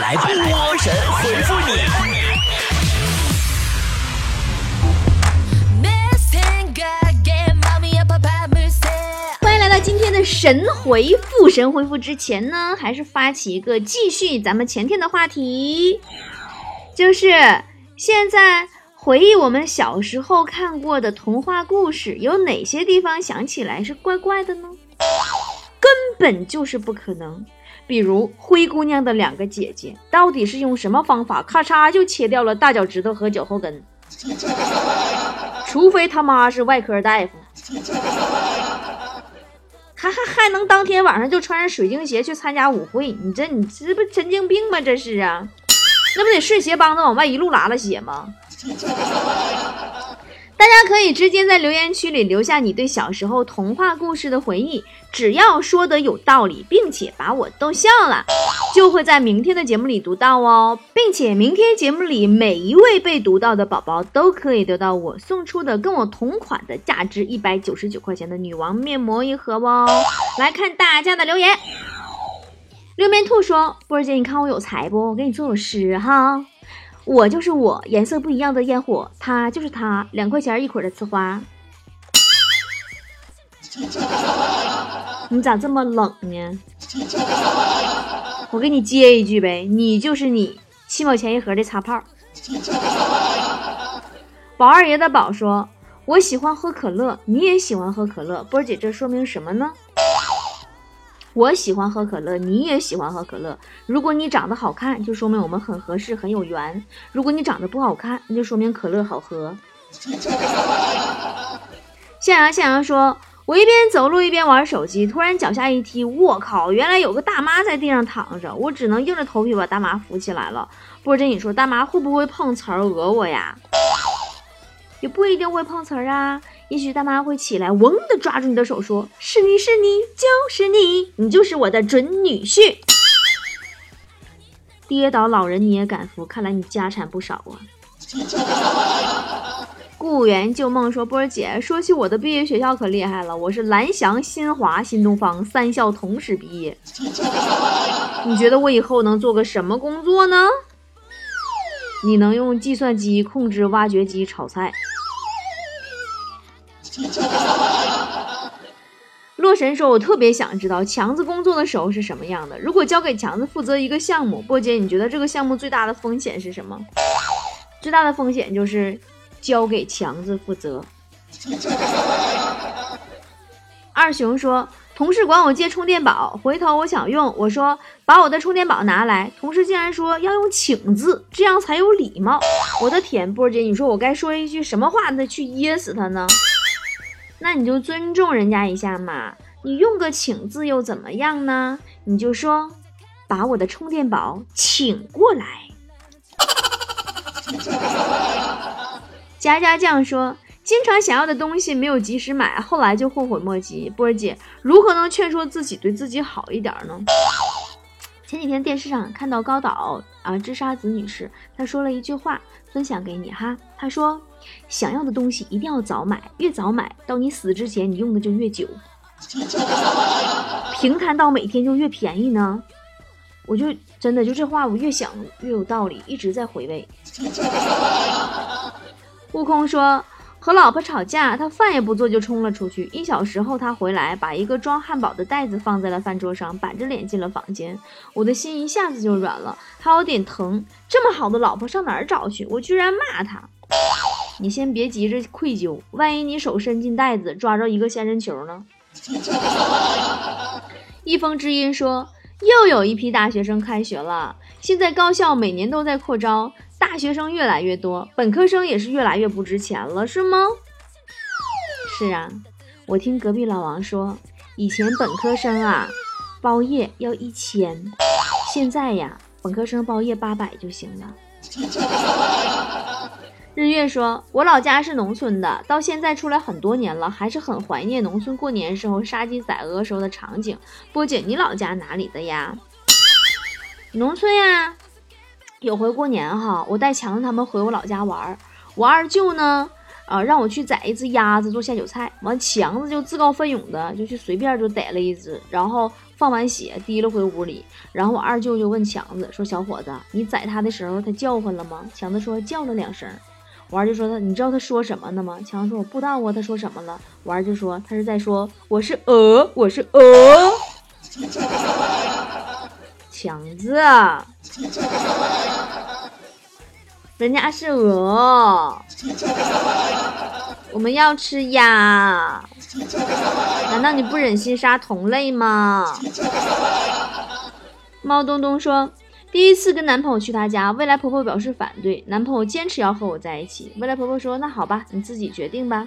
来波神回复你。欢迎来到今天的神回复。神回复之前呢，还是发起一个继续咱们前天的话题，就是现在回忆我们小时候看过的童话故事，有哪些地方想起来是怪怪的呢？根本就是不可能。比如灰姑娘的两个姐姐，到底是用什么方法，咔嚓就切掉了大脚趾头和脚后跟？除非他妈是外科大夫，还还还能当天晚上就穿着水晶鞋去参加舞会？你这你这不神经病吗？这是啊，那不得顺鞋帮子往外一路拉拉血吗？大家可以直接在留言区里留下你对小时候童话故事的回忆，只要说得有道理，并且把我逗笑了，就会在明天的节目里读到哦。并且明天节目里每一位被读到的宝宝都可以得到我送出的跟我同款的价值一百九十九块钱的女王面膜一盒哦。来看大家的留言，六面兔说：“波儿姐，你看我有才不？我给你做首诗哈。”我就是我，颜色不一样的烟火，他就是他，两块钱一捆的呲花。你咋这么冷呢？我给你接一句呗，你就是你，七毛钱一盒的擦炮。宝二爷的宝说：“我喜欢喝可乐，你也喜欢喝可乐，波儿姐，这说明什么呢？”我喜欢喝可乐，你也喜欢喝可乐。如果你长得好看，就说明我们很合适，很有缘；如果你长得不好看，那就说明可乐好喝。向阳向阳说：“我一边走路一边玩手机，突然脚下一踢，我靠！原来有个大妈在地上躺着，我只能硬着头皮把大妈扶起来了。波姐，你说大妈会不会碰瓷儿讹我呀？也不一定会碰瓷儿啊。”也许大妈会起来，嗡的抓住你的手，说：“是你是你就是你，你就是我的准女婿。”跌倒老人你也敢扶？看来你家产不少啊。故园旧梦说：“波儿姐，说起我的毕业学校可厉害了，我是蓝翔、新华、新东方三校同时毕业。你觉得我以后能做个什么工作呢？你能用计算机控制挖掘机炒菜。”洛神说：“我特别想知道强子工作的时候是什么样的。如果交给强子负责一个项目，波姐，你觉得这个项目最大的风险是什么？最大的风险就是交给强子负责。”二熊说：“同事管我借充电宝，回头我想用，我说把我的充电宝拿来，同事竟然说要用请字，这样才有礼貌。我的天，波姐，你说我该说一句什么话的去噎死他呢？”那你就尊重人家一下嘛，你用个请字又怎么样呢？你就说，把我的充电宝请过来。佳佳酱说，经常想要的东西没有及时买，后来就后悔莫及。波儿姐，如何能劝说自己对自己好一点呢？前几天电视上看到高岛啊知沙子女士，她说了一句话，分享给你哈。她说。想要的东西一定要早买，越早买到你死之前，你用的就越久。平摊到每天就越便宜呢。我就真的就这话，我越想越有道理，一直在回味。悟空说和老婆吵架，他饭也不做就冲了出去。一小时后他回来，把一个装汉堡的袋子放在了饭桌上，板着脸进了房间。我的心一下子就软了，还有点疼。这么好的老婆上哪儿找去？我居然骂他。你先别急着愧疚，万一你手伸进袋子抓着一个仙人球呢？一封知音说，又有一批大学生开学了。现在高校每年都在扩招，大学生越来越多，本科生也是越来越不值钱了，是吗？是啊，我听隔壁老王说，以前本科生啊包夜要一千，现在呀本科生包夜八百就行了。日月说：“我老家是农村的，到现在出来很多年了，还是很怀念农村过年时候杀鸡宰鹅时候的场景。”波姐，你老家哪里的呀？农村呀。有回过年哈，我带强子他们回我老家玩儿，我二舅呢，啊，让我去宰一只鸭子做下酒菜，完强子就自告奋勇的就去随便就逮了一只，然后放完血，提溜回屋里。然后我二舅就问强子说：“小伙子，你宰他的时候，他叫唤了吗？”强子说：“叫了两声。”我二舅说：“他，你知道他说什么呢吗？”强子说：“我不知道啊，他说什么了？”我二舅说：“他是在说我是鹅，我是鹅。”强子，人家是鹅，我们要吃鸭。难道你不忍心杀同类吗？猫东东说，第一次跟男朋友去他家，未来婆婆表示反对，男朋友坚持要和我在一起。未来婆婆说，那好吧，你自己决定吧。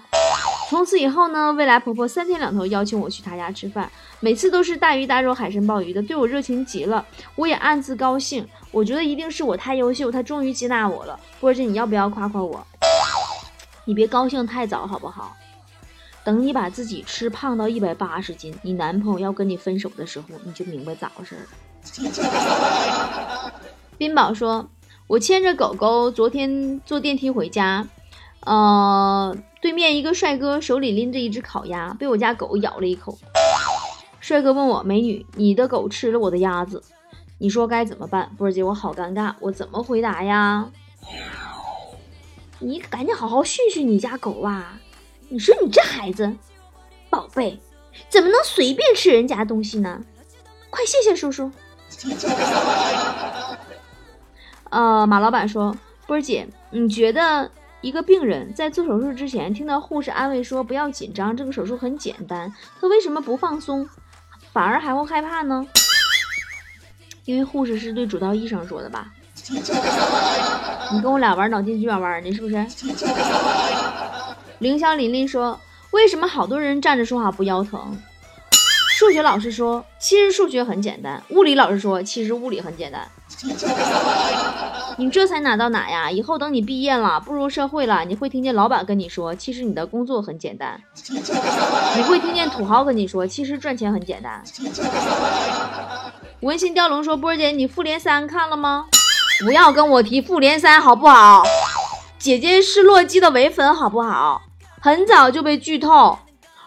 从此以后呢，未来婆婆三天两头邀请我去她家吃饭，每次都是大鱼大肉、海参鲍鱼的，对我热情极了。我也暗自高兴，我觉得一定是我太优秀，她终于接纳我了。波姐，你要不要夸夸我？你别高兴太早好不好？等你把自己吃胖到一百八十斤，你男朋友要跟你分手的时候，你就明白咋回事了。冰宝说：“我牵着狗狗，昨天坐电梯回家，呃，对面一个帅哥手里拎着一只烤鸭，被我家狗咬了一口。帅哥问我：‘美女，你的狗吃了我的鸭子，你说该怎么办？’波儿姐，我好尴尬，我怎么回答呀？你赶紧好好训训你家狗啊！”你说你这孩子，宝贝，怎么能随便吃人家东西呢？快谢谢叔叔。呃，马老板说，波儿姐，你觉得一个病人在做手术之前听到护士安慰说不要紧张，这个手术很简单，他为什么不放松，反而还会害怕呢？因为护士是对主刀医生说的吧？你跟我俩玩脑筋急转弯呢，是不是？凌霄琳琳说：“为什么好多人站着说话不腰疼？”数学老师说：“其实数学很简单。”物理老师说：“其实物理很简单。” 你这才哪到哪呀？以后等你毕业了，步入社会了，你会听见老板跟你说：“其实你的工作很简单。”你会听见土豪跟你说：“其实赚钱很简单。”文心雕龙说：“波儿姐，你复联三看了吗？不要跟我提复联三，好不好？姐姐是洛基的唯粉，好不好？”很早就被剧透，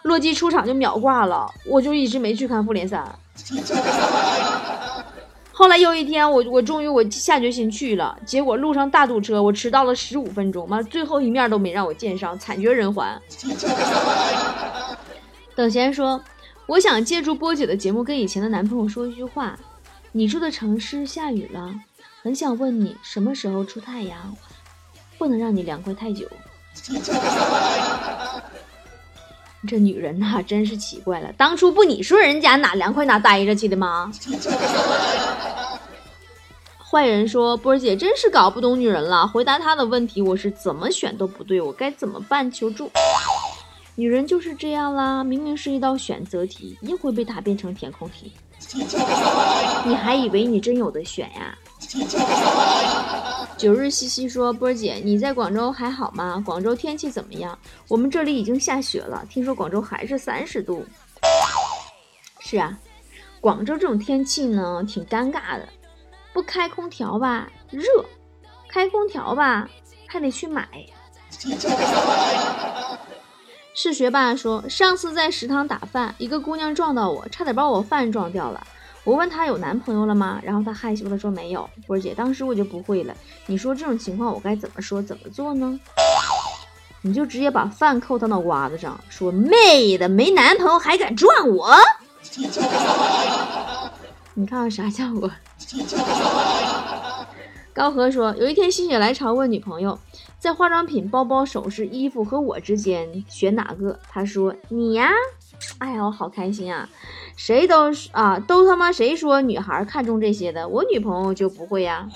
洛基出场就秒挂了，我就一直没去看复联三。后来有一天，我我终于我下决心去了，结果路上大堵车，我迟到了十五分钟，妈最后一面都没让我见上，惨绝人寰。等闲说，我想借助波姐的节目跟以前的男朋友说一句话：你住的城市下雨了，很想问你什么时候出太阳，不能让你凉快太久。这女人呐，真是奇怪了。当初不你说人家哪凉快哪待着去的吗？坏人说：“波儿姐真是搞不懂女人了。回答她的问题，我是怎么选都不对，我该怎么办？求助。”女人就是这样啦，明明是一道选择题，硬会被她变成填空题。你还以为你真有的选呀？九日西西说：“波儿姐，你在广州还好吗？广州天气怎么样？我们这里已经下雪了，听说广州还是三十度。是啊，广州这种天气呢，挺尴尬的。不开空调吧，热；开空调吧，还得去买。”是学霸说：“上次在食堂打饭，一个姑娘撞到我，差点把我饭撞掉了。”我问她有男朋友了吗？然后她害羞的说没有。波儿姐，当时我就不会了。你说这种情况我该怎么说怎么做呢？你就直接把饭扣他脑瓜子上，说妹的没男朋友还敢撞我？你看看啥效果？高和说，有一天心血来潮问女朋友，在化妆品、包包、首饰、衣服和我之间选哪个？他说你呀。哎呀，我好开心啊！谁都啊，都他妈谁说女孩看中这些的？我女朋友就不会呀。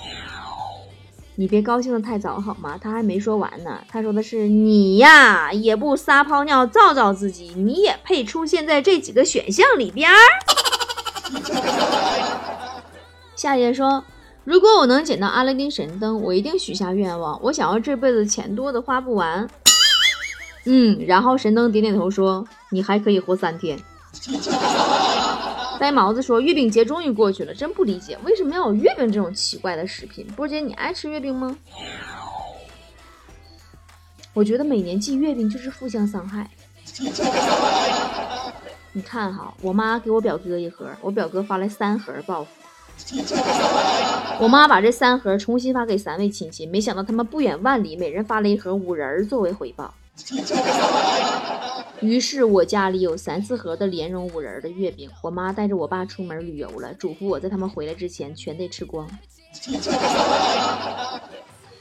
你别高兴的太早好吗？他还没说完呢。他说的是你呀，也不撒泡尿照照自己，你也配出现在这几个选项里边儿。夏夜说，如果我能捡到阿拉丁神灯，我一定许下愿望，我想要这辈子钱多的花不完。嗯，然后神灯点点头说：“你还可以活三天。”呆毛子说：“月饼节终于过去了，真不理解为什么要有月饼这种奇怪的食品。”波姐，你爱吃月饼吗？我觉得每年寄月饼就是互相伤害。你看哈，我妈给我表哥一盒，我表哥发来三盒报复。我妈把这三盒重新发给三位亲戚，没想到他们不远万里，每人发了一盒五仁作为回报。于是我家里有三四盒的莲蓉五仁的月饼。我妈带着我爸出门旅游了，嘱咐我在他们回来之前全得吃光。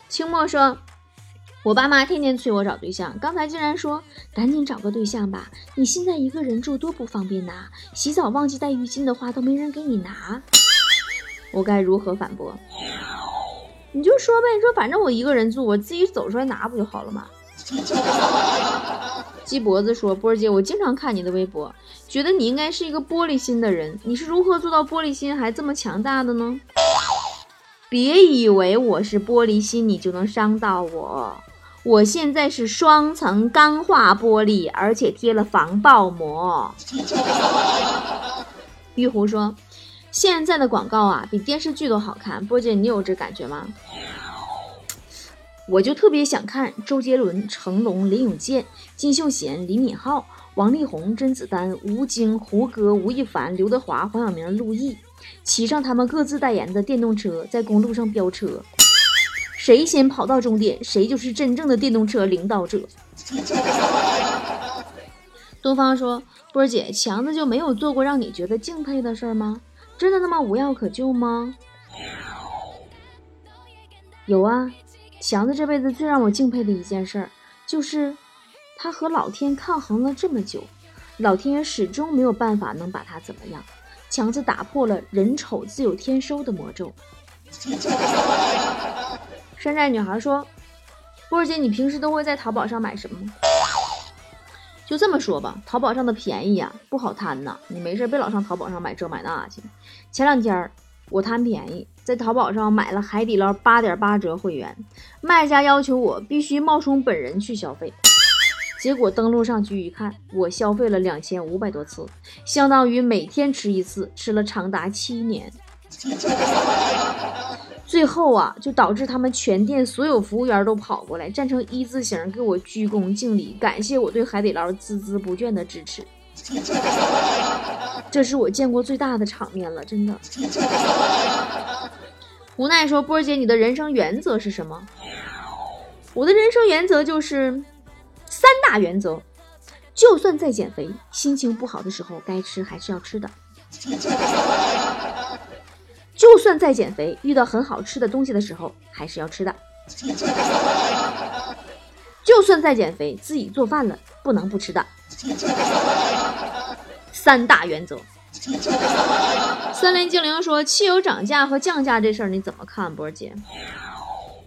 清末说。我爸妈天天催我找对象，刚才竟然说赶紧找个对象吧！你现在一个人住多不方便呐，洗澡忘记带浴巾的话都没人给你拿，我该如何反驳？你就说呗，你说反正我一个人住，我自己走出来拿不就好了吗？鸡脖子说：“波儿姐，我经常看你的微博，觉得你应该是一个玻璃心的人，你是如何做到玻璃心还这么强大的呢？别以为我是玻璃心，你就能伤到我。”我现在是双层钢化玻璃，而且贴了防爆膜。玉壶说：“现在的广告啊，比电视剧都好看。”波姐，你有这感觉吗？我就特别想看周杰伦、成龙、林永健、金秀贤、李敏镐、王力宏、甄子丹、吴京、胡歌、吴亦凡、刘德华、黄晓明、陆毅，骑上他们各自代言的电动车，在公路上飙车。谁先跑到终点，谁就是真正的电动车领导者。东方说：“波儿姐，强子就没有做过让你觉得敬佩的事儿吗？真的那么无药可救吗？”有啊，强子这辈子最让我敬佩的一件事儿，就是他和老天抗衡了这么久，老天爷始终没有办法能把他怎么样。强子打破了人丑自有天收的魔咒。山寨女孩说：“波儿姐，你平时都会在淘宝上买什么？就这么说吧，淘宝上的便宜呀，不好贪呐。你没事别老上淘宝上买这买那去。前两天我贪便宜，在淘宝上买了海底捞八点八折会员，卖家要求我必须冒充本人去消费。结果登录上去一看，我消费了两千五百多次，相当于每天吃一次，吃了长达七年。”最后啊，就导致他们全店所有服务员都跑过来，站成一字形给我鞠躬敬礼，感谢我对海底捞孜孜不倦的支持。这是我见过最大的场面了，真的。无奈说：“波儿姐，你的人生原则是什么？”我的人生原则就是三大原则：就算在减肥，心情不好的时候，该吃还是要吃的。就算在减肥，遇到很好吃的东西的时候，还是要吃的。就算在减肥，自己做饭了，不能不吃的。三大原则。森林精灵说：“汽油涨价和降价这事儿你怎么看，波儿姐？”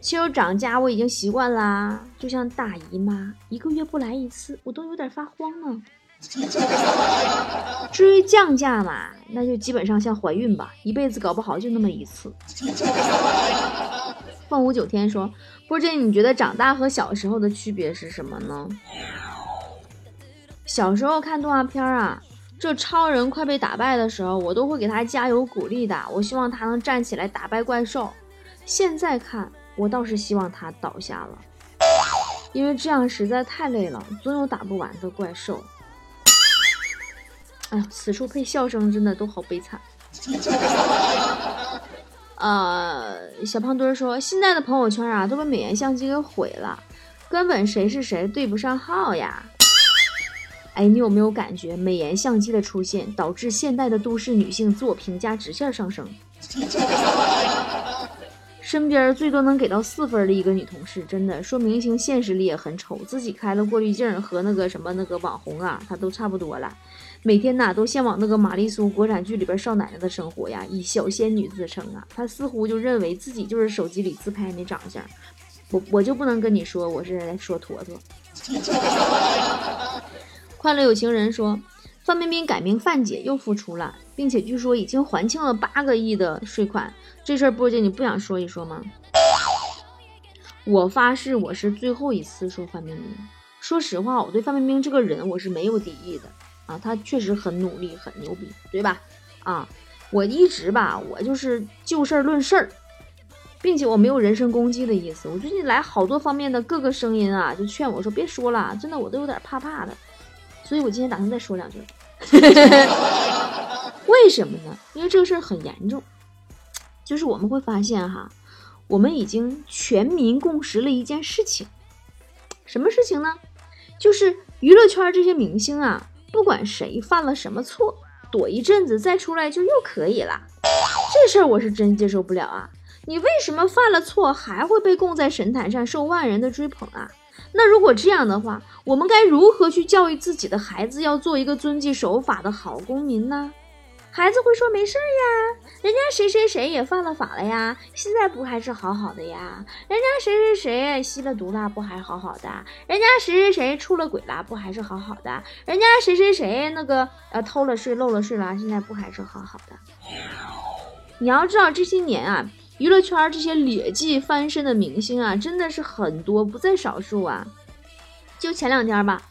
汽油涨价我已经习惯啦，就像大姨妈，一个月不来一次，我都有点发慌呢。至于降价嘛，那就基本上像怀孕吧，一辈子搞不好就那么一次。凤舞九天说：“波姐，你觉得长大和小时候的区别是什么呢？”小时候看动画片啊，这超人快被打败的时候，我都会给他加油鼓励的，我希望他能站起来打败怪兽。现在看，我倒是希望他倒下了，因为这样实在太累了，总有打不完的怪兽。哎呀，此处配笑声真的都好悲惨。呃，小胖墩说，现在的朋友圈啊，都被美颜相机给毁了，根本谁是谁对不上号呀。哎，你有没有感觉美颜相机的出现，导致现代的都市女性自我评价直线上升？身边最多能给到四分的一个女同事，真的说明星现实里也很丑，自己开了过滤镜和那个什么那个网红啊，她都差不多了。每天呐都向往那个玛丽苏国产剧里边少奶奶的生活呀，以小仙女自称啊。她似乎就认为自己就是手机里自拍那长相。我我就不能跟你说我是在说坨坨。快乐有情人说。范冰冰改名范姐又复出了，并且据说已经还清了八个亿的税款。这事儿波姐你不想说一说吗？我发誓我是最后一次说范冰冰。说实话，我对范冰冰这个人我是没有敌意的啊，她确实很努力，很牛逼，对吧？啊，我一直吧，我就是就事儿论事儿，并且我没有人身攻击的意思。我最近来好多方面的各个声音啊，就劝我说别说了，真的我都有点怕怕的。所以我今天打算再说两句。为什么呢？因为这个事儿很严重，就是我们会发现哈，我们已经全民共识了一件事情，什么事情呢？就是娱乐圈这些明星啊，不管谁犯了什么错，躲一阵子再出来就又可以了。这事儿我是真接受不了啊！你为什么犯了错还会被供在神坛上受万人的追捧啊？那如果这样的话，我们该如何去教育自己的孩子要做一个遵纪守法的好公民呢？孩子会说没事儿呀，人家谁谁谁也犯了法了呀，现在不还是好好的呀？人家谁谁谁吸了毒了，不还好好的？人家谁谁谁出了轨了，不还是好好的？人家谁谁谁那个呃偷了税漏了税了，现在不还是好好的？你要知道这些年啊，娱乐圈这些劣迹翻身的明星啊，真的是很多，不在少数啊。就前两天吧，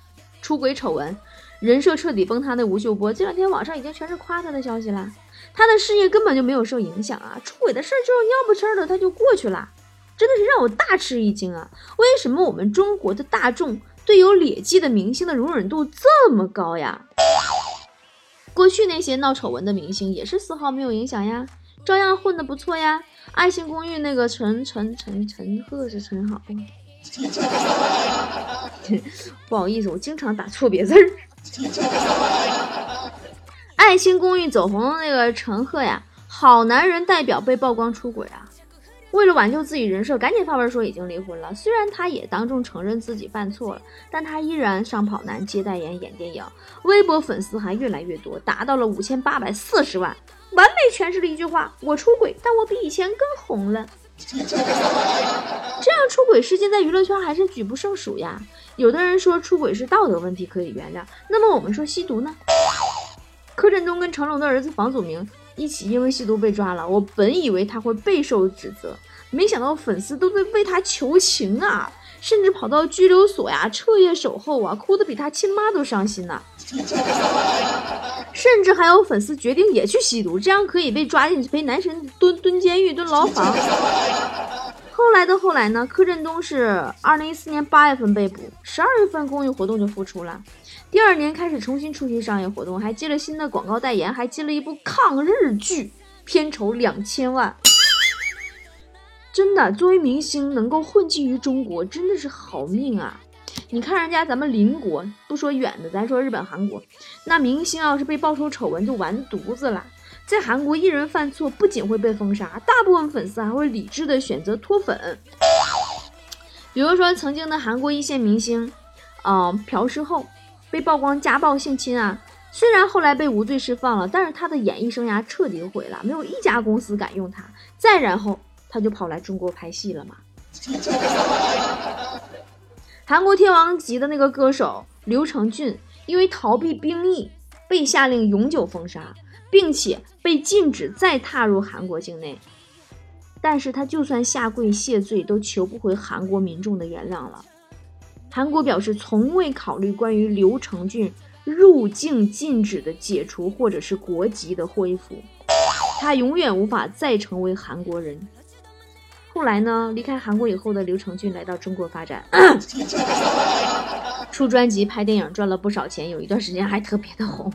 出轨丑闻。人设彻底崩塌的吴秀波，这两天网上已经全是夸他的消息了。他的事业根本就没有受影响啊！出轨的事儿就是尿不湿的，他就过去了，真的是让我大吃一惊啊！为什么我们中国的大众对有劣迹的明星的容忍度这么高呀？过去那些闹丑闻的明星也是丝毫没有影响呀，照样混得不错呀。爱情公寓那个陈陈陈陈赫是陈好，不好意思，我经常打错别字儿。爱情公寓走红的那个陈赫呀，好男人代表被曝光出轨啊！为了挽救自己人设，赶紧发文说已经离婚了。虽然他也当众承认自己犯错了，但他依然上跑男、接代言、演电影，微博粉丝还越来越多，达到了五千八百四十万，完美诠释了一句话：我出轨，但我比以前更红了。这样出轨事件在娱乐圈还是举不胜数呀。有的人说出轨是道德问题可以原谅，那么我们说吸毒呢？柯震东跟成龙的儿子房祖名一起因为吸毒被抓了，我本以为他会备受指责，没想到粉丝都在为他求情啊，甚至跑到拘留所呀彻夜守候啊，哭得比他亲妈都伤心呐。甚至还有粉丝决定也去吸毒，这样可以被抓进去陪男神蹲蹲监狱蹲牢房。后来的后来呢？柯震东是二零一四年八月份被捕，十二月份公益活动就复出了，第二年开始重新出席商业活动，还接了新的广告代言，还接了一部抗日剧，片酬两千万。真的，作为明星能够混迹于中国，真的是好命啊！你看人家咱们邻国，不说远的，咱说日本、韩国，那明星要是被爆出丑闻，就完犊子了。在韩国，艺人犯错不仅会被封杀，大部分粉丝还会理智的选择脱粉。比如说，曾经的韩国一线明星，呃，朴世后被曝光家暴性侵啊，虽然后来被无罪释放了，但是他的演艺生涯彻底毁了，没有一家公司敢用他。再然后，他就跑来中国拍戏了嘛。韩国天王级的那个歌手刘承俊，因为逃避兵役，被下令永久封杀。并且被禁止再踏入韩国境内，但是他就算下跪谢罪，都求不回韩国民众的原谅了。韩国表示从未考虑关于刘承俊入境禁止的解除，或者是国籍的恢复，他永远无法再成为韩国人。后来呢？离开韩国以后的刘承俊来到中国发展，出专辑、拍电影，赚了不少钱，有一段时间还特别的红。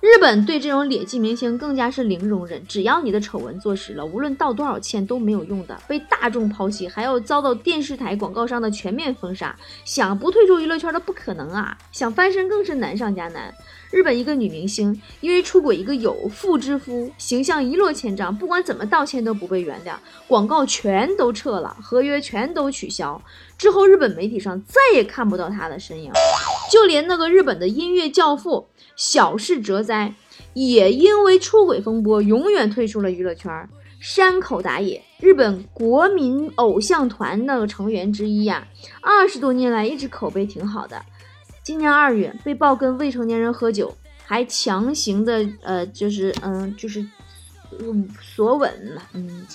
日本对这种劣迹明星更加是零容忍，只要你的丑闻坐实了，无论道多少歉都没有用的，被大众抛弃，还要遭到电视台广告商的全面封杀，想不退出娱乐圈都不可能啊，想翻身更是难上加难。日本一个女明星因为出轨一个有妇之夫，形象一落千丈，不管怎么道歉都不被原谅，广告全都撤了，合约全都取消，之后日本媒体上再也看不到她的身影，就连那个日本的音乐教父。小室哲哉也因为出轨风波，永远退出了娱乐圈。山口达也，日本国民偶像团的成员之一呀，二十多年来一直口碑挺好的。今年二月被曝跟未成年人喝酒，还强行的呃，就是嗯，就是嗯，索吻了，嗯，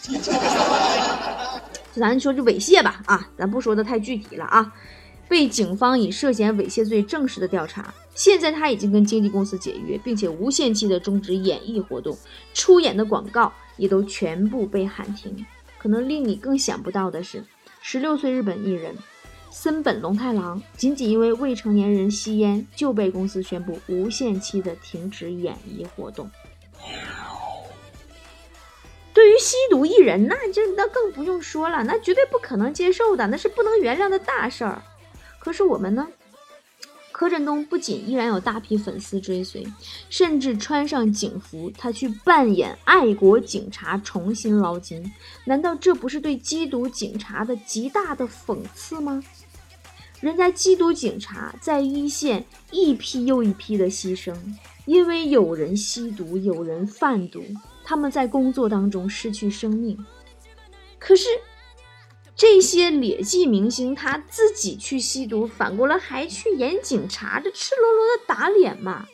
咱说就猥亵吧啊，咱不说的太具体了啊。被警方以涉嫌猥亵罪正式的调查，现在他已经跟经纪公司解约，并且无限期的终止演艺活动，出演的广告也都全部被喊停。可能令你更想不到的是，十六岁日本艺人森本龙太郎仅仅因为未成年人吸烟就被公司宣布无限期的停止演艺活动。对于吸毒艺人，那就那更不用说了，那绝对不可能接受的，那是不能原谅的大事儿。可是我们呢？柯震东不仅依然有大批粉丝追随，甚至穿上警服，他去扮演爱国警察，重新捞金。难道这不是对缉毒警察的极大的讽刺吗？人家缉毒警察在一线一批又一批的牺牲，因为有人吸毒，有人贩毒，他们在工作当中失去生命。可是。这些劣迹明星他自己去吸毒，反过来还去演警察，这赤裸裸的打脸嘛！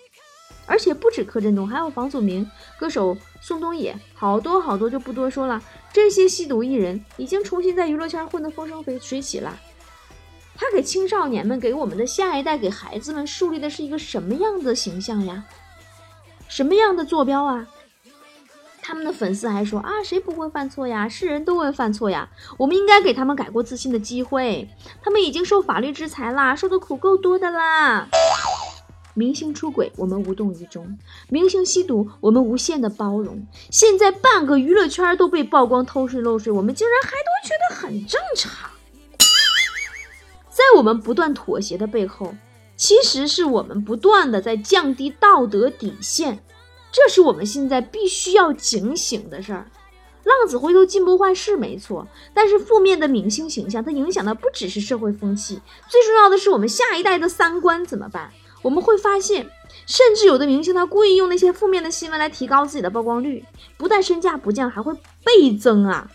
而且不止柯震东，还有房祖名、歌手宋冬野，好多好多就不多说了。这些吸毒艺人已经重新在娱乐圈混得风生水起了。他给青少年们、给我们的下一代、给孩子们树立的是一个什么样的形象呀？什么样的坐标啊？他们的粉丝还说啊，谁不会犯错呀？是人都会犯错呀，我们应该给他们改过自新的机会。他们已经受法律制裁啦，受的苦够多的啦。明星出轨，我们无动于衷；明星吸毒，我们无限的包容。现在半个娱乐圈都被曝光偷税漏税，我们竟然还都觉得很正常。在我们不断妥协的背后，其实是我们不断的在降低道德底线。这是我们现在必须要警醒的事儿。浪子回头金不换是没错，但是负面的明星形象，它影响的不只是社会风气，最重要的是我们下一代的三观怎么办？我们会发现，甚至有的明星他故意用那些负面的新闻来提高自己的曝光率，不但身价不降，还会倍增啊！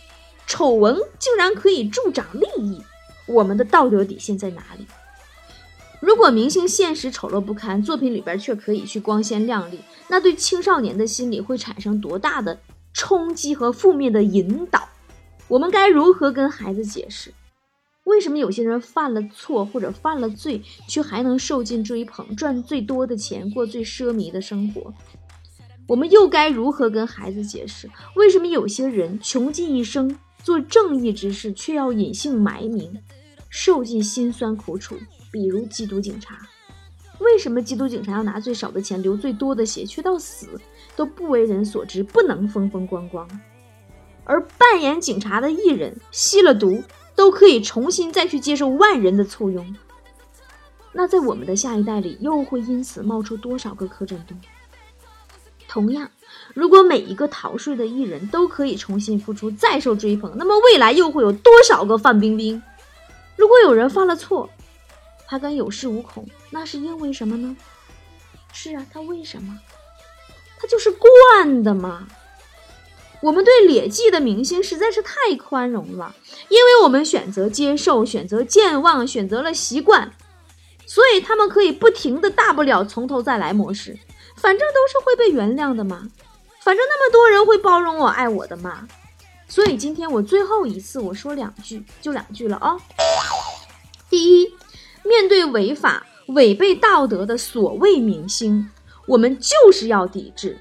丑闻竟然可以助长利益，我们的道德底线在哪里？如果明星现实丑陋不堪，作品里边却可以去光鲜亮丽，那对青少年的心理会产生多大的冲击和负面的引导？我们该如何跟孩子解释，为什么有些人犯了错或者犯了罪，却还能受尽追捧，赚最多的钱，过最奢靡的生活？我们又该如何跟孩子解释，为什么有些人穷尽一生做正义之事，却要隐姓埋名，受尽辛酸苦楚？比如缉毒警察，为什么缉毒警察要拿最少的钱流最多的血，却到死都不为人所知，不能风风光光？而扮演警察的艺人吸了毒，都可以重新再去接受万人的簇拥。那在我们的下一代里，又会因此冒出多少个柯震东？同样，如果每一个逃税的艺人都可以重新复出，再受追捧，那么未来又会有多少个范冰冰？如果有人犯了错，他敢有恃无恐，那是因为什么呢？是啊，他为什么？他就是惯的嘛。我们对劣迹的明星实在是太宽容了，因为我们选择接受，选择健忘，选择了习惯，所以他们可以不停的大不了从头再来模式，反正都是会被原谅的嘛，反正那么多人会包容我、爱我的嘛。所以今天我最后一次我说两句，就两句了啊。第一。面对违法、违背道德的所谓明星，我们就是要抵制。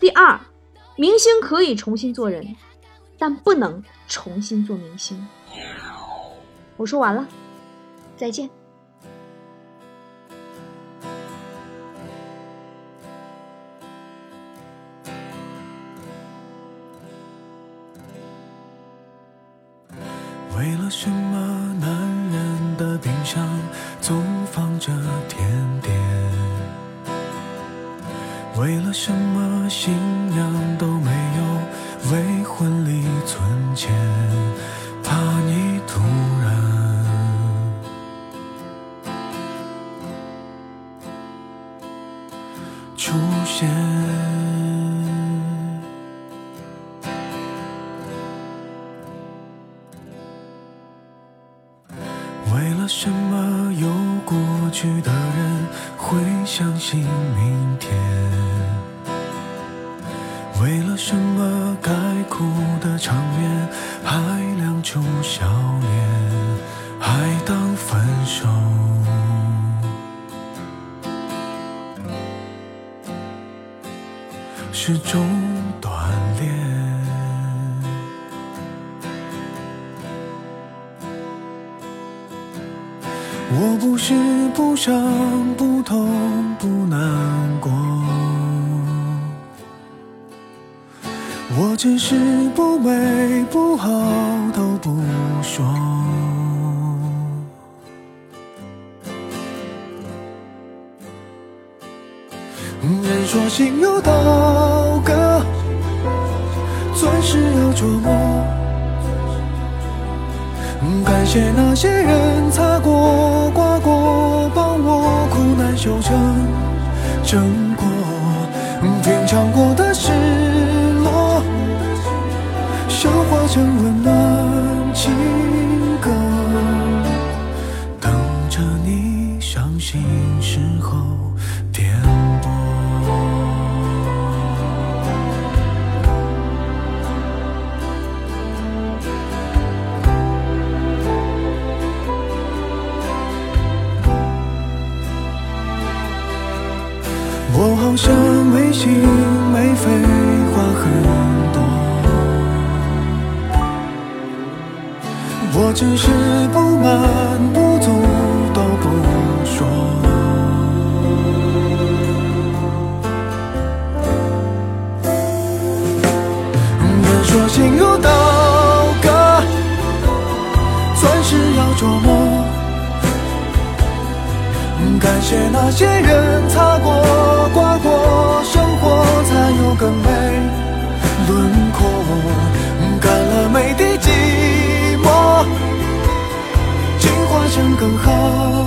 第二，明星可以重新做人，但不能重新做明星。我说完了，再见。为了什么该哭的场面还亮出笑脸，还当分手？是种锻炼。我不是不想、不痛、不难过，我只是不美不好都不说。人说心有刀割，钻石要琢磨。感谢那些人擦过、刮过，帮我苦难修成正果。品尝过的消化说心如刀割，钻石要琢磨。感谢那些人擦过、刮过，生活才有更美轮廓。干了每滴寂寞，进化成更好。